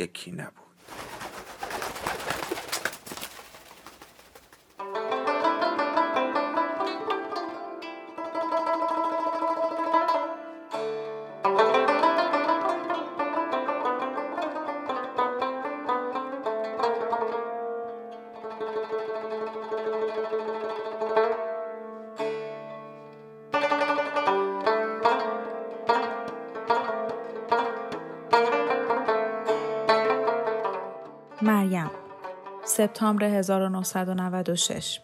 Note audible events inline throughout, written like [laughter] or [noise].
یکی نبود. سپتامبر 1996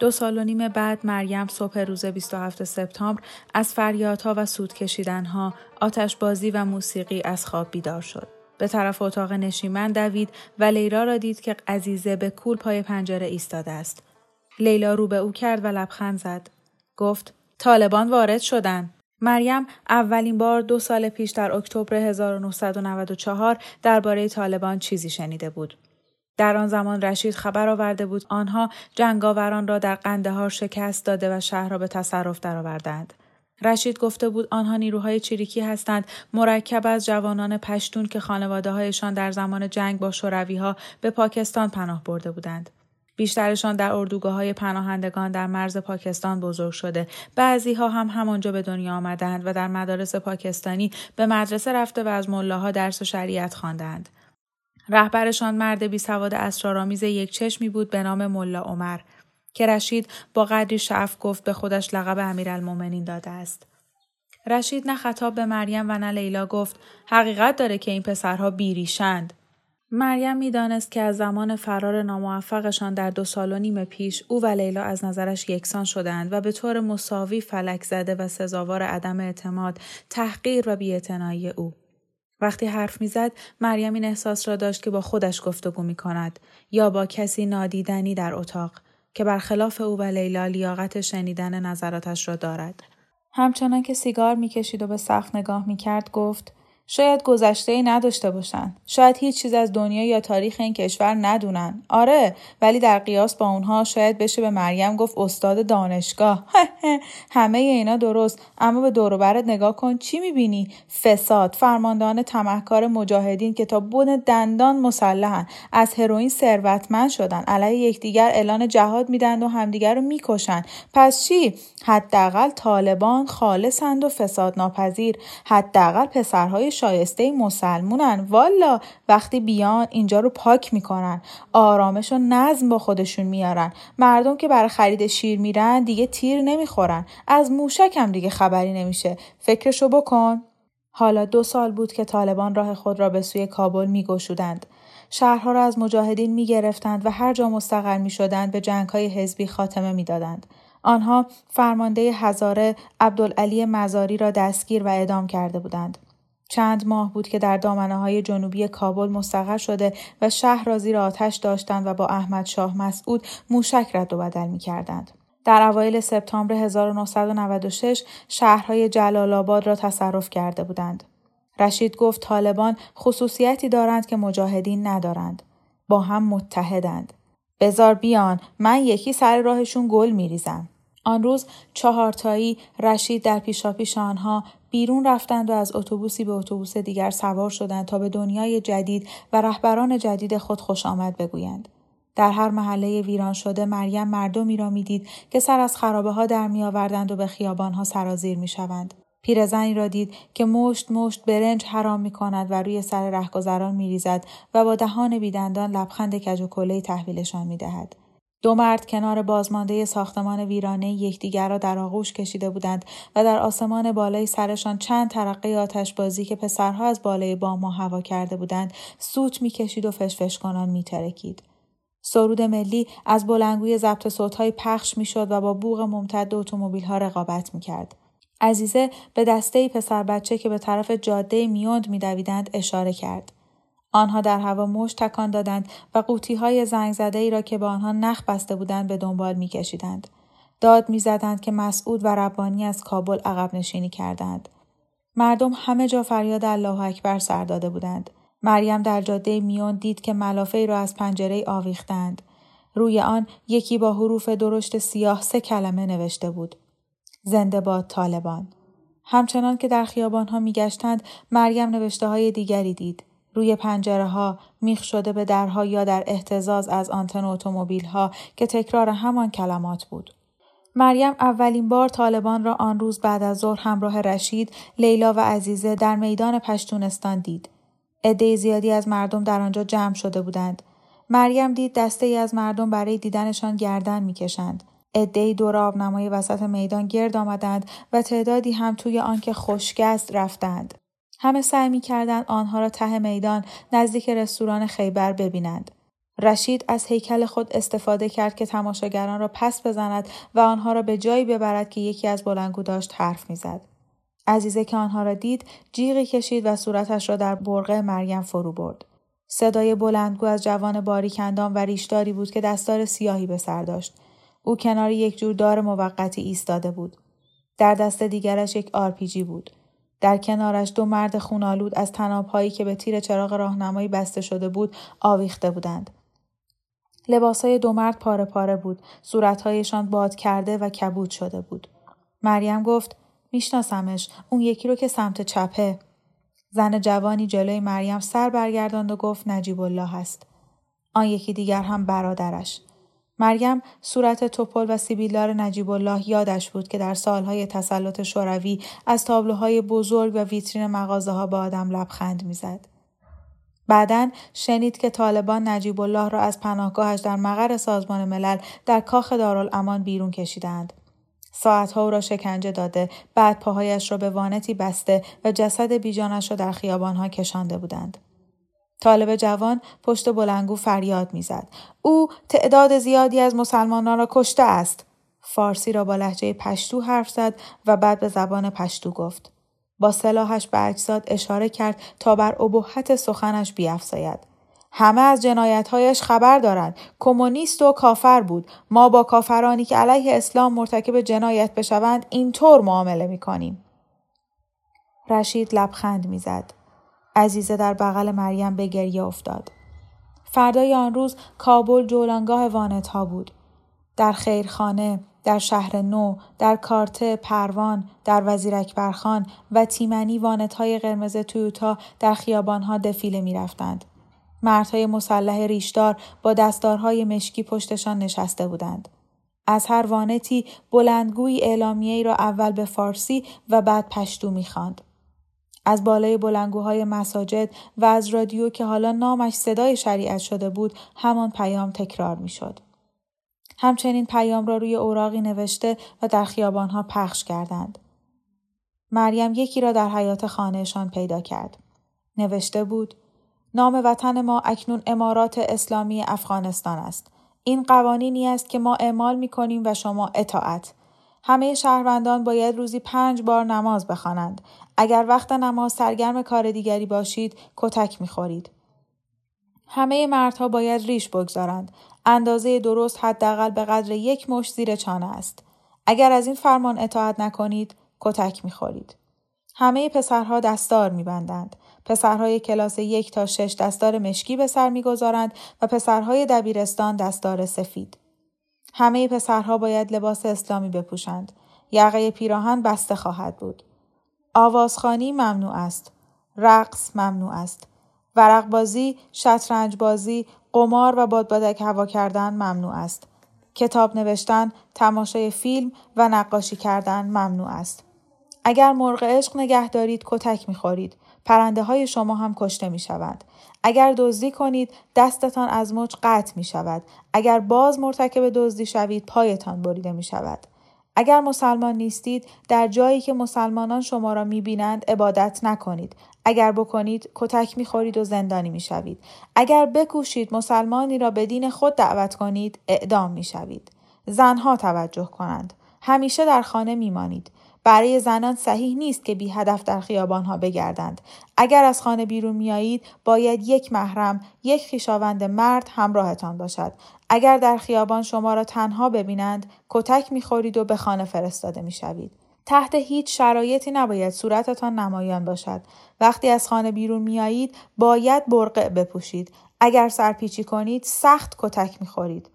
دو سال و نیم بعد مریم صبح روز 27 سپتامبر از فریادها و سود کشیدنها، آتشبازی و موسیقی از خواب بیدار شد. به طرف اتاق نشیمن دوید و لیلا را دید که عزیزه به کول پای پنجره ایستاده است. لیلا رو به او کرد و لبخند زد. گفت طالبان وارد شدن. مریم اولین بار دو سال پیش در اکتبر 1994 درباره طالبان چیزی شنیده بود. در آن زمان رشید خبر آورده بود آنها جنگاوران را در قندهار شکست داده و شهر را به تصرف درآوردند. رشید گفته بود آنها نیروهای چریکی هستند مرکب از جوانان پشتون که خانواده هایشان در زمان جنگ با شوروی ها به پاکستان پناه برده بودند. بیشترشان در اردوگاه های پناهندگان در مرز پاکستان بزرگ شده. بعضی ها هم همانجا به دنیا آمدند و در مدارس پاکستانی به مدرسه رفته و از ملاها درس و شریعت خواندند. رهبرشان مرد بی سواد اسرارآمیز یک چشمی بود به نام ملا عمر که رشید با قدری شعف گفت به خودش لقب امیرالمؤمنین داده است. رشید نه خطاب به مریم و نه لیلا گفت حقیقت داره که این پسرها بیریشند. مریم می‌دانست که از زمان فرار ناموفقشان در دو سال و نیم پیش او و لیلا از نظرش یکسان شدند و به طور مساوی فلک زده و سزاوار عدم اعتماد، تحقیر و بیاعتنایی او. وقتی حرف می‌زد مریم این احساس را داشت که با خودش گفتگو می کند یا با کسی نادیدنی در اتاق که برخلاف او و لیلا لیاقت شنیدن نظراتش را دارد. همچنان که سیگار می‌کشید و به سخت نگاه می‌کرد گفت شاید گذشته ای نداشته باشن. شاید هیچ چیز از دنیا یا تاریخ این کشور ندونن. آره ولی در قیاس با اونها شاید بشه به مریم گفت استاد دانشگاه. [laughs] همه اینا درست اما به دور برت نگاه کن چی می‌بینی؟ فساد، فرماندهان تمهکار مجاهدین که تا بن دندان مسلحن از هروئین ثروتمند شدن علیه یکدیگر اعلان جهاد میدن و همدیگر رو می‌کشن. پس چی؟ حداقل طالبان خالصند و فساد ناپذیر. حداقل پسرهای شایسته مسلمونن. والا وقتی بیان اینجا رو پاک می‌کنن. آرامش و نظم با خودشون میارن. مردم که برای خرید شیر میرن دیگه تیر نمی‌خورن. از موشک هم دیگه خبری نمیشه. فکرشو بکن. حالا دو سال بود که طالبان راه خود را به سوی کابل میگشودند. شهرها را از مجاهدین می‌گرفتند و هر جا مستقر می شدند به جنگ های حزبی خاتمه می‌دادند. آنها فرمانده هزاره عبدالعلی مزاری را دستگیر و اعدام کرده بودند. چند ماه بود که در دامنه های جنوبی کابل مستقر شده و شهر را زیر آتش داشتند و با احمد شاه مسعود موشک رد و بدل می کردند. در اوایل سپتامبر 1996 شهرهای جلال آباد را تصرف کرده بودند. رشید گفت طالبان خصوصیتی دارند که مجاهدین ندارند. با هم متحدند. بزار بیان من یکی سر راهشون گل میریزم. آن روز چهارتایی رشید در پیشاپیش آنها بیرون رفتند و از اتوبوسی به اتوبوس دیگر سوار شدند تا به دنیای جدید و رهبران جدید خود خوش آمد بگویند. در هر محله ویران شده مریم مردمی را می‌دید که سر از خرابه ها در می آوردند و به خیابان ها سرازیر می شوند. پیرزنی را دید که مشت مشت برنج حرام می کند و روی سر رهگذران می ریزد و با دهان بیدندان لبخند کج و تحویلشان می دهد. دو مرد کنار بازمانده ساختمان ویرانه یکدیگر را در آغوش کشیده بودند و در آسمان بالای سرشان چند ترقه آتش بازی که پسرها از بالای بام هوا کرده بودند سوت می‌کشید و فشفش کنان میترکید. سرود ملی از بلنگوی ضبط صوتهای پخش می‌شد و با بوغ ممتد اتومبیل ها رقابت می‌کرد. عزیزه به دسته پسر بچه که به طرف جاده میوند میدویدند اشاره کرد. آنها در هوا مش تکان دادند و قوطی های زنگ زده ای را که به آنها نخ بسته بودند به دنبال میکشیدند. داد می‌زدند که مسعود و ربانی از کابل عقب نشینی کردند. مردم همه جا فریاد الله اکبر سر داده بودند. مریم در جاده میون دید که ملافه را از پنجره آویختند. روی آن یکی با حروف درشت سیاه سه کلمه نوشته بود. زنده باد طالبان. همچنان که در خیابان ها می گشتند مریم نوشته های دیگری دید. روی پنجره ها میخ شده به درها یا در احتزاز از آنتن اتومبیل ها که تکرار همان کلمات بود. مریم اولین بار طالبان را آن روز بعد از ظهر همراه رشید، لیلا و عزیزه در میدان پشتونستان دید. عده زیادی از مردم در آنجا جمع شده بودند. مریم دید دسته ای از مردم برای دیدنشان گردن می‌کشند. عدهای دور آبنمای وسط میدان گرد آمدند و تعدادی هم توی آنکه خشک است رفتند. همه سعی می کردند آنها را ته میدان نزدیک رستوران خیبر ببینند. رشید از هیکل خود استفاده کرد که تماشاگران را پس بزند و آنها را به جایی ببرد که یکی از بلندگو داشت حرف می‌زد. عزیزه که آنها را دید جیغی کشید و صورتش را در برقع مریم فرو برد. صدای بلندگو از جوان باریک‌اندام و ریشداری بود که دستار سیاهی به سر داشت. او کنار یک جور دار موقتی ایستاده بود. در دست دیگرش یک آرپیجی بود. در کنارش دو مرد خون‌آلود از طناب‌هایی که به تیر چراغ راهنمایی بسته شده بود آویخته بودند. لباسهای دو مرد پاره پاره بود. صورتهایشان باد کرده و کبود شده بود. مریم گفت میشناسمش اون یکی رو که سمت چپه. زن جوانی جلوی مریم سر برگرداند و گفت نجیب الله هست. آن یکی دیگر هم برادرش. مریم صورت توپل و سیبیلدار نجیب الله یادش بود که در سالهای تسلط شوروی از تابلوهای بزرگ و ویترین مغازه ها به آدم لبخند می‌زد. بعدا شنید که طالبان نجیب الله را از پناهگاهش در مقر سازمان ملل در کاخ دارالامان بیرون کشیدند. ساعتها او را شکنجه داده بعد پاهایش را به وانتی بسته و جسد بیجانش را در خیابانها کشانده بودند. طالب جوان پشت بلنگو فریاد می‌زد. او تعداد زیادی از مسلمانان را کشته است. فارسی را با لحجه پشتو حرف زد و بعد به زبان پشتو گفت. با سلاحش به اجزاد اشاره کرد تا بر ابهت سخنش بیافزاید. همه از جنایتهایش خبر دارند. کمونیست و کافر بود. ما با کافرانی که علیه اسلام مرتکب جنایت بشوند اینطور معامله می‌کنیم. رشید لبخند می‌زد. عزیزه در بغل مریم به گریه افتاد. فردای آن روز کابل جولانگاه وانت ها بود. در خیرخانه، در شهر نو، در کارته، پروان، در وزیر اکبرخان و تیمنی وانت های قرمز تویوتا در خیابان ها دفیله می رفتند. مردهای مسلح ریشدار با دستارهای مشکی پشتشان نشسته بودند. از هر وانتی بلندگویی اعلامیه را اول به فارسی و بعد پشتو می‌خواند. از بالای بلنگوهای مساجد و از رادیو که حالا نامش صدای شریعت شده بود همان پیام تکرار می‌شد. همچنین پیام را روی اوراقی نوشته و در خیابانها پخش کردند. مریم یکی را در حیات خانهشان پیدا کرد. نوشته بود نام وطن ما اکنون امارات اسلامی افغانستان است. این قوانینی است که ما اعمال می کنیم و شما اطاعت. همه شهروندان باید روزی پنج بار نماز بخوانند. اگر وقت نماز سرگرم کار دیگری باشید کتک می‌خورید. همه مردها باید ریش بگذارند. اندازه درست حداقل به قدر یک مش زیر چانه است. اگر از این فرمان اطاعت نکنید کتک می‌خورید. همه پسرها دستار میبندند. پسرهای کلاس یک تا شش دستار مشکی به سر می‌گذارند و پسرهای دبیرستان دستار سفید. همه پسرها باید لباس اسلامی بپوشند. یقه پیراهن بسته خواهد بود. آوازخانی ممنوع است. رقص ممنوع است. ورق بازی، شطرنج بازی، قمار و بادبادک هوا کردن ممنوع است. کتاب نوشتن، تماشای فیلم و نقاشی کردن ممنوع است. اگر مرغ عشق نگه دارید کتک می‌خورید. پرنده های شما هم کشته می شوند. اگر دزدی کنید دستتان از مچ قطع می شود. اگر باز مرتکب دزدی شوید پایتان بریده می شود. اگر مسلمان نیستید در جایی که مسلمانان شما را می بینند عبادت نکنید. اگر بکنید کتک می خورید و زندانی می شوید. اگر بکوشید مسلمانی را به دین خود دعوت کنید اعدام می شوید. زنها توجه کنند. همیشه در خانه می مانید. برای زنان صحیح نیست که بی هدف در خیابان ها بگردند. اگر از خانه بیرون میایید باید یک محرم، یک خیشاوند مرد همراهتان باشد. اگر در خیابان شما را تنها ببینند، کتک می‌خورید و به خانه فرستاده می‌شوید. تحت هیچ شرایطی نباید صورتتان نمایان باشد. وقتی از خانه بیرون میایید باید برقع بپوشید. اگر سرپیچی کنید سخت کتک می‌خورید.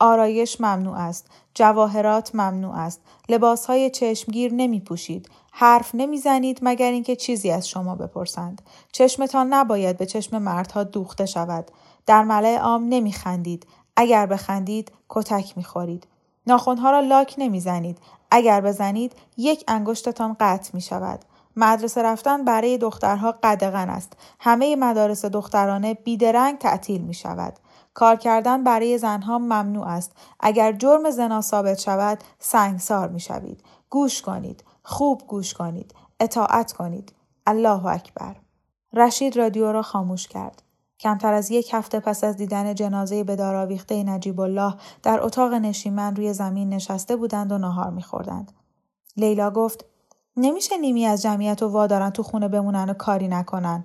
آرایش ممنوع است. جواهرات ممنوع است. لباس های چشمگیر نمی پوشید. حرف نمی‌زنید مگر اینکه چیزی از شما بپرسند. چشمتان نباید به چشم مردها دوخته شود. در ملع عام نمی خندید. اگر بخندید کتک می خورید. ناخونها را لاک نمی‌زنید. اگر بزنید یک انگشتتان قطع می شود. مدرسه رفتن برای دخترها قدغن است. همه مدارس دخترانه بیدرنگ تعطیل می شود. کار کردن برای زنها ممنوع است. اگر جرم زنا ثابت شود سنگسار می شوید. گوش کنید. خوب گوش کنید. اطاعت کنید. الله اکبر. رشید رادیو را خاموش کرد. کمتر از یک هفته پس از دیدن جنازه به نجیب الله در اتاق نشیمن روی زمین نشسته بودند و نهار میخوردند. لیلا گفت نمیشه نیمی از جمعیت و وادارن تو خونه بمونن و کاری نکنن.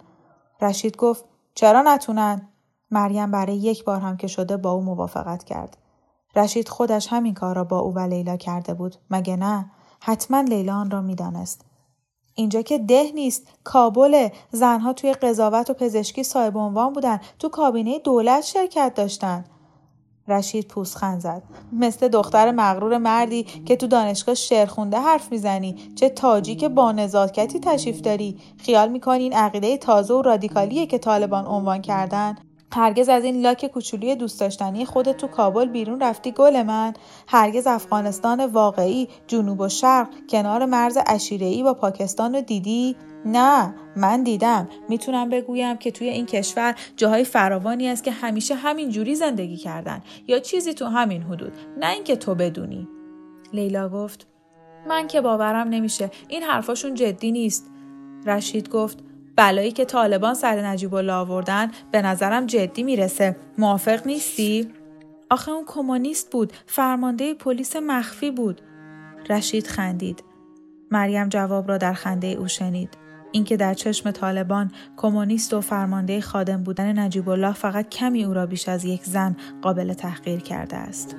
رشید گفت چرا نتونن؟ مریم برای یک بار هم که شده با او موافقت کرد. رشید خودش همین کار را با او و لیلا کرده بود. مگه نه؟ حتما لیلا آن را می‌دانست. اینجا که ده نیست کابل زنها توی قضاوت و پزشکی صاحب عنوان بودن تو کابینه دولت شرکت داشتن رشید پوسخند زد مثل دختر مغرور مردی که تو دانشگاه شعر خونده حرف می‌زنی چه تاجی که با نزاکتی تشریف داری خیال می‌کنی این عقیده تازه و رادیکالیه که طالبان عنوان کردن هرگز از این لاک کوچولی دوست داشتنی خودت تو کابل بیرون رفتی گل من. هرگز افغانستان واقعی جنوب و شرق کنار مرز ای با پاکستان رو دیدی؟ نه من دیدم. می‌تونم بگویم که توی این کشور جاهای فراوانی است که همیشه همین جوری زندگی کردن. یا چیزی تو همین حدود. نه اینکه تو بدونی. لیلا گفت من که باورم نمیشه. این حرفاشون جدی نیست. رشید گفت بلایی که طالبان سر نجیب الله آوردن به نظرم جدی می‌رسه. موافق نیستی؟ آخه اون کمونیست بود. فرمانده پلیس مخفی بود. رشید خندید. مریم جواب را در خنده او شنید. اینکه در چشم طالبان کمونیست و فرمانده خادم بودن نجیب الله فقط کمی او را بیش از یک زن قابل تحقیر کرده است.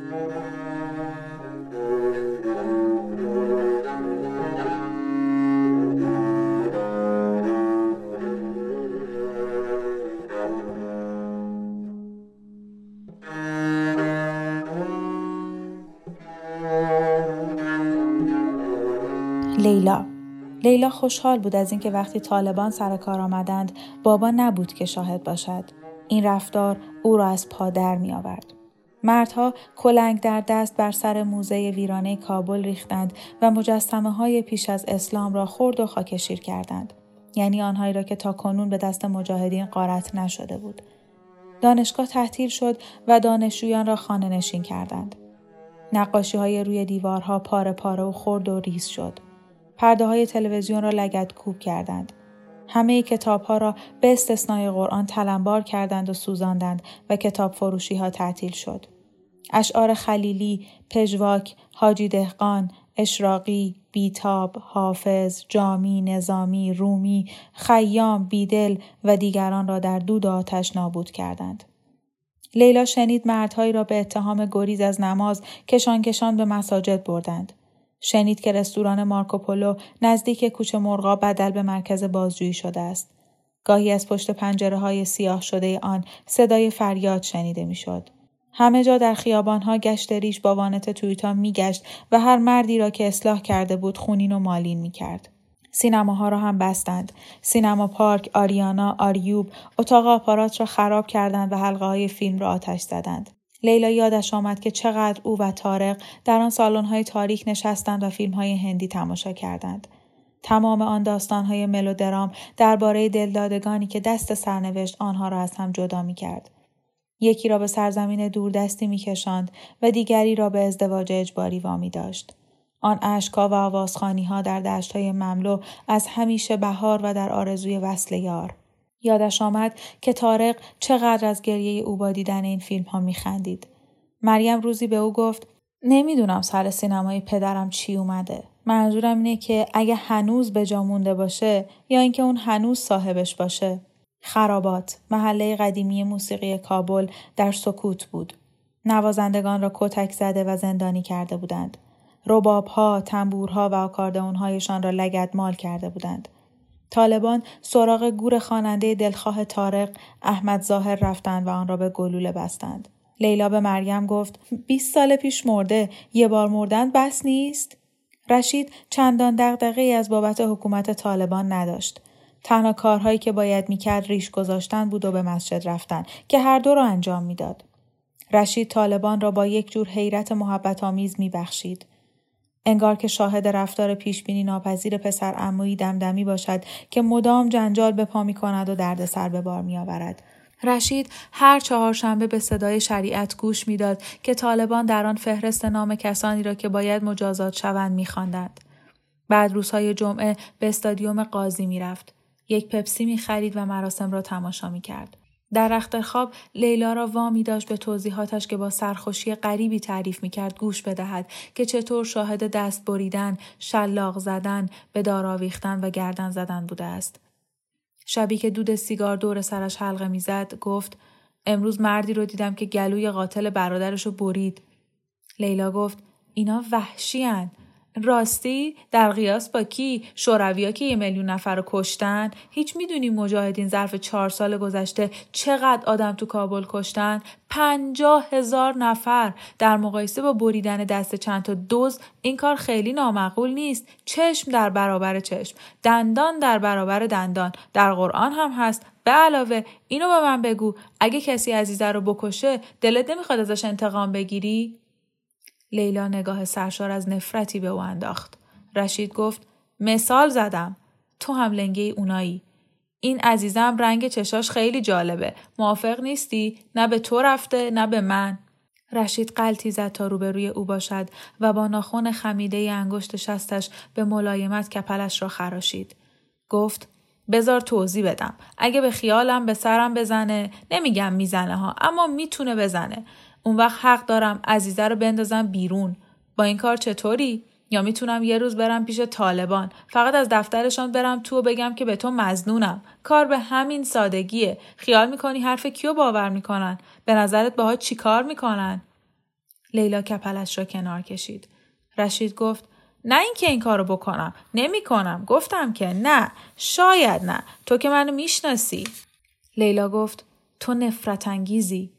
لیلا خوشحال بود از اینکه وقتی طالبان سر کار آمدند بابا نبود که شاهد باشد این رفتار او را از پا در می آورد. مردها کلنگ در دست بر سر موزه ویرانه کابل ریختند و مجسمه های پیش از اسلام را خرد و خاکشیر کردند. یعنی آنهایی را که تا کنون به دست مجاهدین قارت نشده بود. دانشگاه تحتیل شد و دانشجویان را خانه نشین کردند. نقاشی های روی دیوارها پاره پاره و خرد و ریز شد. پرده های تلویزیون را لگت کوب کردند. همه کتاب ها را به استثنای قرآن تلمبار کردند و سوزاندند و کتاب فروشی ها تعطیل شد. اشعار خلیلی، پژواک، حاجی دهقان، اشراقی، بیتاب، حافظ، جامی، نظامی، رومی، خیام، بیدل و دیگران را در دود آتش نابود کردند. لیلا شنید مردهایی را به اتهام گریز از نماز کشان کشان به مساجد بردند. شنید که رستوران مارکوپولو نزدیک کوچه مرغا بدل به مرکز بازجویی شده است. گاهی از پشت پنجره های سیاه شده آن صدای فریاد شنیده می‌شد. همه جا در خیابانها گشت ریش با وانت تویتا میگشت و هر مردی را که اصلاح کرده بود خونین و مالین می‌کرد. سینماها را هم بستند. سینما پارک، آریانا، آریوب، اتاق آپارات را خراب کردند و حلقه های فیلم را آتش زدند. لیلا یادش آمد که چقدر او و تارق در آن سالن‌های تاریک نشستند و فیلم‌های هندی تماشا کردند. تمام آن داستان‌های ملودرام درباره دلدادگانی که دست سرنوشت آنها را از هم جدا می‌کرد. یکی را به سرزمین دوردستی میکشاند و دیگری را به ازدواج اجباری وامی داشت. آن اشکا و آوازخانی ها در دشتهای مملو از همیشه بهار و در آرزوی وصل یار. یادش آمد که تارق چقدر از گریه او با دیدن این فیلم ها می خندید. مریم روزی به او گفت نمی‌دونم سر سینمای پدرم چی اومده. منظورم اینه که اگه هنوز به جا مونده باشه یا اینکه اون هنوز صاحبش باشه. خرابات محله قدیمی موسیقی کابل در سکوت بود. نوازندگان را کتک زده و زندانی کرده بودند. ربابها، تنبورها و آکاردئونهایشان را لگد مال کرده بودند. طالبان سراغ گور خواننده دلخواه تارق احمد ظاهر رفتند و آن را به گلوله بستند. لیلا به مریم گفت 20 سال پیش مرده یه بار مردن بس نیست؟ رشید چندان دغدغه از بابت حکومت طالبان نداشت. تنها کارهایی که باید می‌کرد ریش گذاشتن بود و به مسجد رفتن که هر دو را انجام می‌داد. رشید طالبان را با یک جور حیرت محبت آمیز میبخشید. انگار که شاهد رفتار پیشبینی ناپذیر پسر امویی دمدمی باشد که مدام جنجال به پا می کند و دردسر به بار می آورد. رشید هر چهارشنبه به صدای شریعت گوش می‌داد که طالبان در آن فهرست نام کسانی را که باید مجازات شوند میخواندند. بعد روزهای جمعه به استادیوم قاضی می‌رفت. یک پپسی می‌خرید و مراسم را تماشا می‌کرد. در رخت خواب لیلا را وامی داشت به توضیحاتش که با سرخوشی غریبی تعریف می‌کرد گوش بدهد که چطور شاهد دست بریدن، شلاق زدن، به دار آویختن و گردن زدن بوده است. شبی که دود سیگار دور سرش حلقه می‌زد گفت امروز مردی رو دیدم که گلوی قاتل برادرش رو برید. لیلا گفت اینا وحشی هن. راستی در قیاس با کی؟ شورویا که یه میلیون نفر رو کشتن. هیچ می‌دونی مجاهدین ظرف چهار سال گذشته چقدر آدم تو کابل کشتن؟ پنجاه هزار نفر. در مقایسه با بریدن دست چند تا دوز این کار خیلی نامعقول نیست. چشم در برابر چشم. دندان در برابر دندان. در قرآن هم هست. به علاوه اینو به من بگو. اگه کسی عزیزه رو بکشه دلت نمی‌خواد ازش انتقام بگیری؟ لیلا نگاه سرشار از نفرتی به او انداخت. رشید گفت مثال زدم. تو هم لنگه اونایی. این عزیزم رنگ چشاش خیلی جالبه. موافق نیستی؟ نه به تو رفته نه به من. رشید قلتی زد تا روبروی او باشد و با ناخون خمیده انگشت شستش به ملایمت کپلش را خراشید. گفت بزار توضیح بدم. اگه به خیالم به سرم بزنه نمیگم می‌زنه ها اما می‌تونه بزنه. اون وقت حق دارم عزیزه رو بندازم بیرون. با این کار چطوری؟ یا می‌تونم یه روز برم پیش طالبان. فقط از دفترشان برم تو و بگم که به تو مزنونم. کار به همین سادگیه. خیال می‌کنی حرف کیو باور می‌کنن؟ به نظرت باها چی کار می‌کنن؟ لیلا کپلش را کنار کشید. رشید گفت نه اینکه این کارو بکنم. نمی‌کنم. گفتم که نه. شاید نه. تو که منو می‌شناسی. لیلا گفت تو نفرت انگیزی.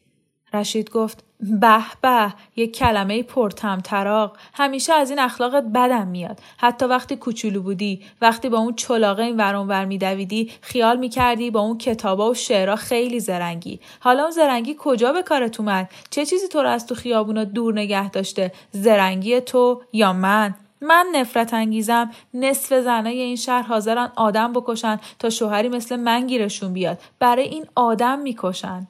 رشید گفت به به یک کلمه پرتم تراق همیشه از این اخلاقت بدم میاد. حتی وقتی کوچولو بودی وقتی با اون چلاقه این ورون ور میدویدی خیال می‌کردی با اون کتابا و شعرها خیلی زرنگی. حالا اون زرنگی کجا به کارت اومد؟ چه چیزی تو رو از تو خیابونا دور نگه داشته؟ زرنگی تو یا من؟ من نفرت انگیزم نصف زنای این شهر حاضرن آدم بکشن تا شوهری مثل من گیرشون بیاد. برای این آدم می‌کشن.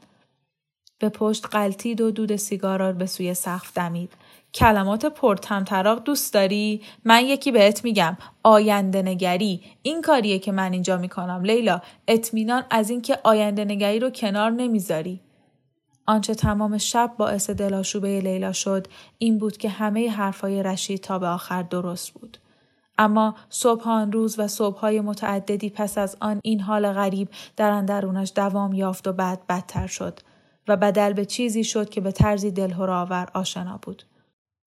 به پشت قلتید و دود سیگار به سوی سقف دمید. کلمات پرتمطراق دوست داری؟ من یکی بهت میگم. آینده نگری. این کاریه که من اینجا می‌کنم. لیلا اطمینان از اینکه آینده نگری رو کنار نمی‌ذاری. آنچه تمام شب باعث دلاشوبه لیلا شد این بود که همه حرفای رشید تا به آخر درست بود. اما صبحان روز و صبحهای متعددی پس از آن این حال غریب در اندرونش دوام یافت و بعد بدتر شد. و بدل به چیزی شد که به طرزی دلهراور آشنا بود.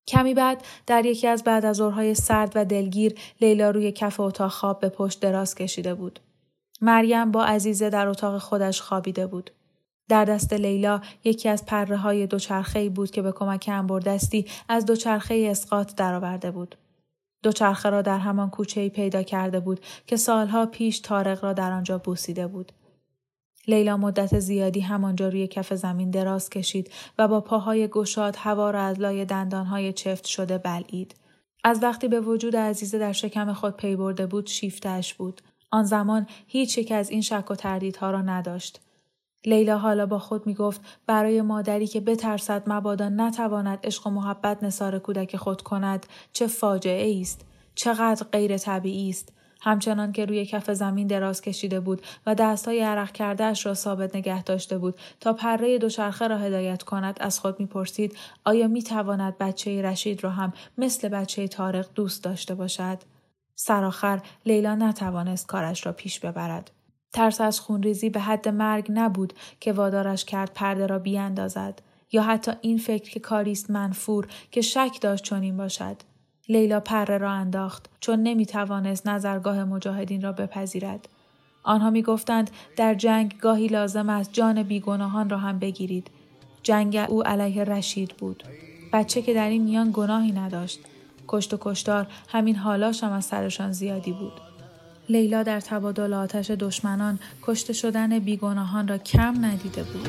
کمی بعد در یکی از بعد از سرد و دلگیر لیلا روی کف اتاق خواب به پشت دراز کشیده بود. مریم با عزیزه در اتاق خودش خوابیده بود. در دست لیلا یکی از پره های دوچرخه بود که به کمک انبردستی از دوچرخه اسقاط درآورده بود. دوچرخه را در همان کوچه پیدا کرده بود که سالها پیش تارق را در آنجا بوسیده بود. لیلا مدت زیادی همانجا روی کف زمین دراز کشید و با پاهای گشاد هوا را از لای دندانهای چفت شده بلعید. از وقتی به وجود عزیزه در شکم خود پی برده بود شیفتش بود. آن زمان هیچ یک از این شک و تردیدها را نداشت. لیلا حالا با خود می گفت برای مادری که بترسد مبادا نتواند عشق و محبت نصار کودک خود کند چه فاجعه است چقدر غیر طبیعی است همچنان که روی کف زمین دراز کشیده بود و دستهای عرق کردهش را ثابت نگه داشته بود تا پره دوچرخه را هدایت کند از خود می‌پرسید آیا می‌تواند بچه رشید را هم مثل بچه تارق دوست داشته باشد؟ سرآخر لیلا نتوانست کارش را پیش ببرد. ترس از خونریزی به حد مرگ نبود که وادارش کرد پرده را بیاندازد یا حتی این فکر که کاریست منفور که شک داشت چنین باشد. لیلا پره را انداخت چون نمی توانست نظرگاه مجاهدین را بپذیرد. آنها می گفتند در جنگ گاهی لازم است جان بیگناهان را هم بگیرید. جنگ او علیه رشید بود. بچه که در این میان گناهی نداشت. کشت و کشتار همین حالاش هم از سرشان زیادی بود. لیلا در تبادل آتش دشمنان کشته شدن بیگناهان را کم ندیده بود.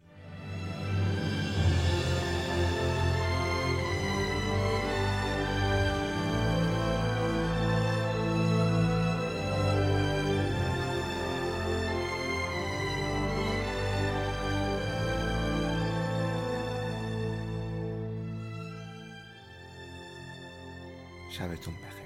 شبتون بخیر.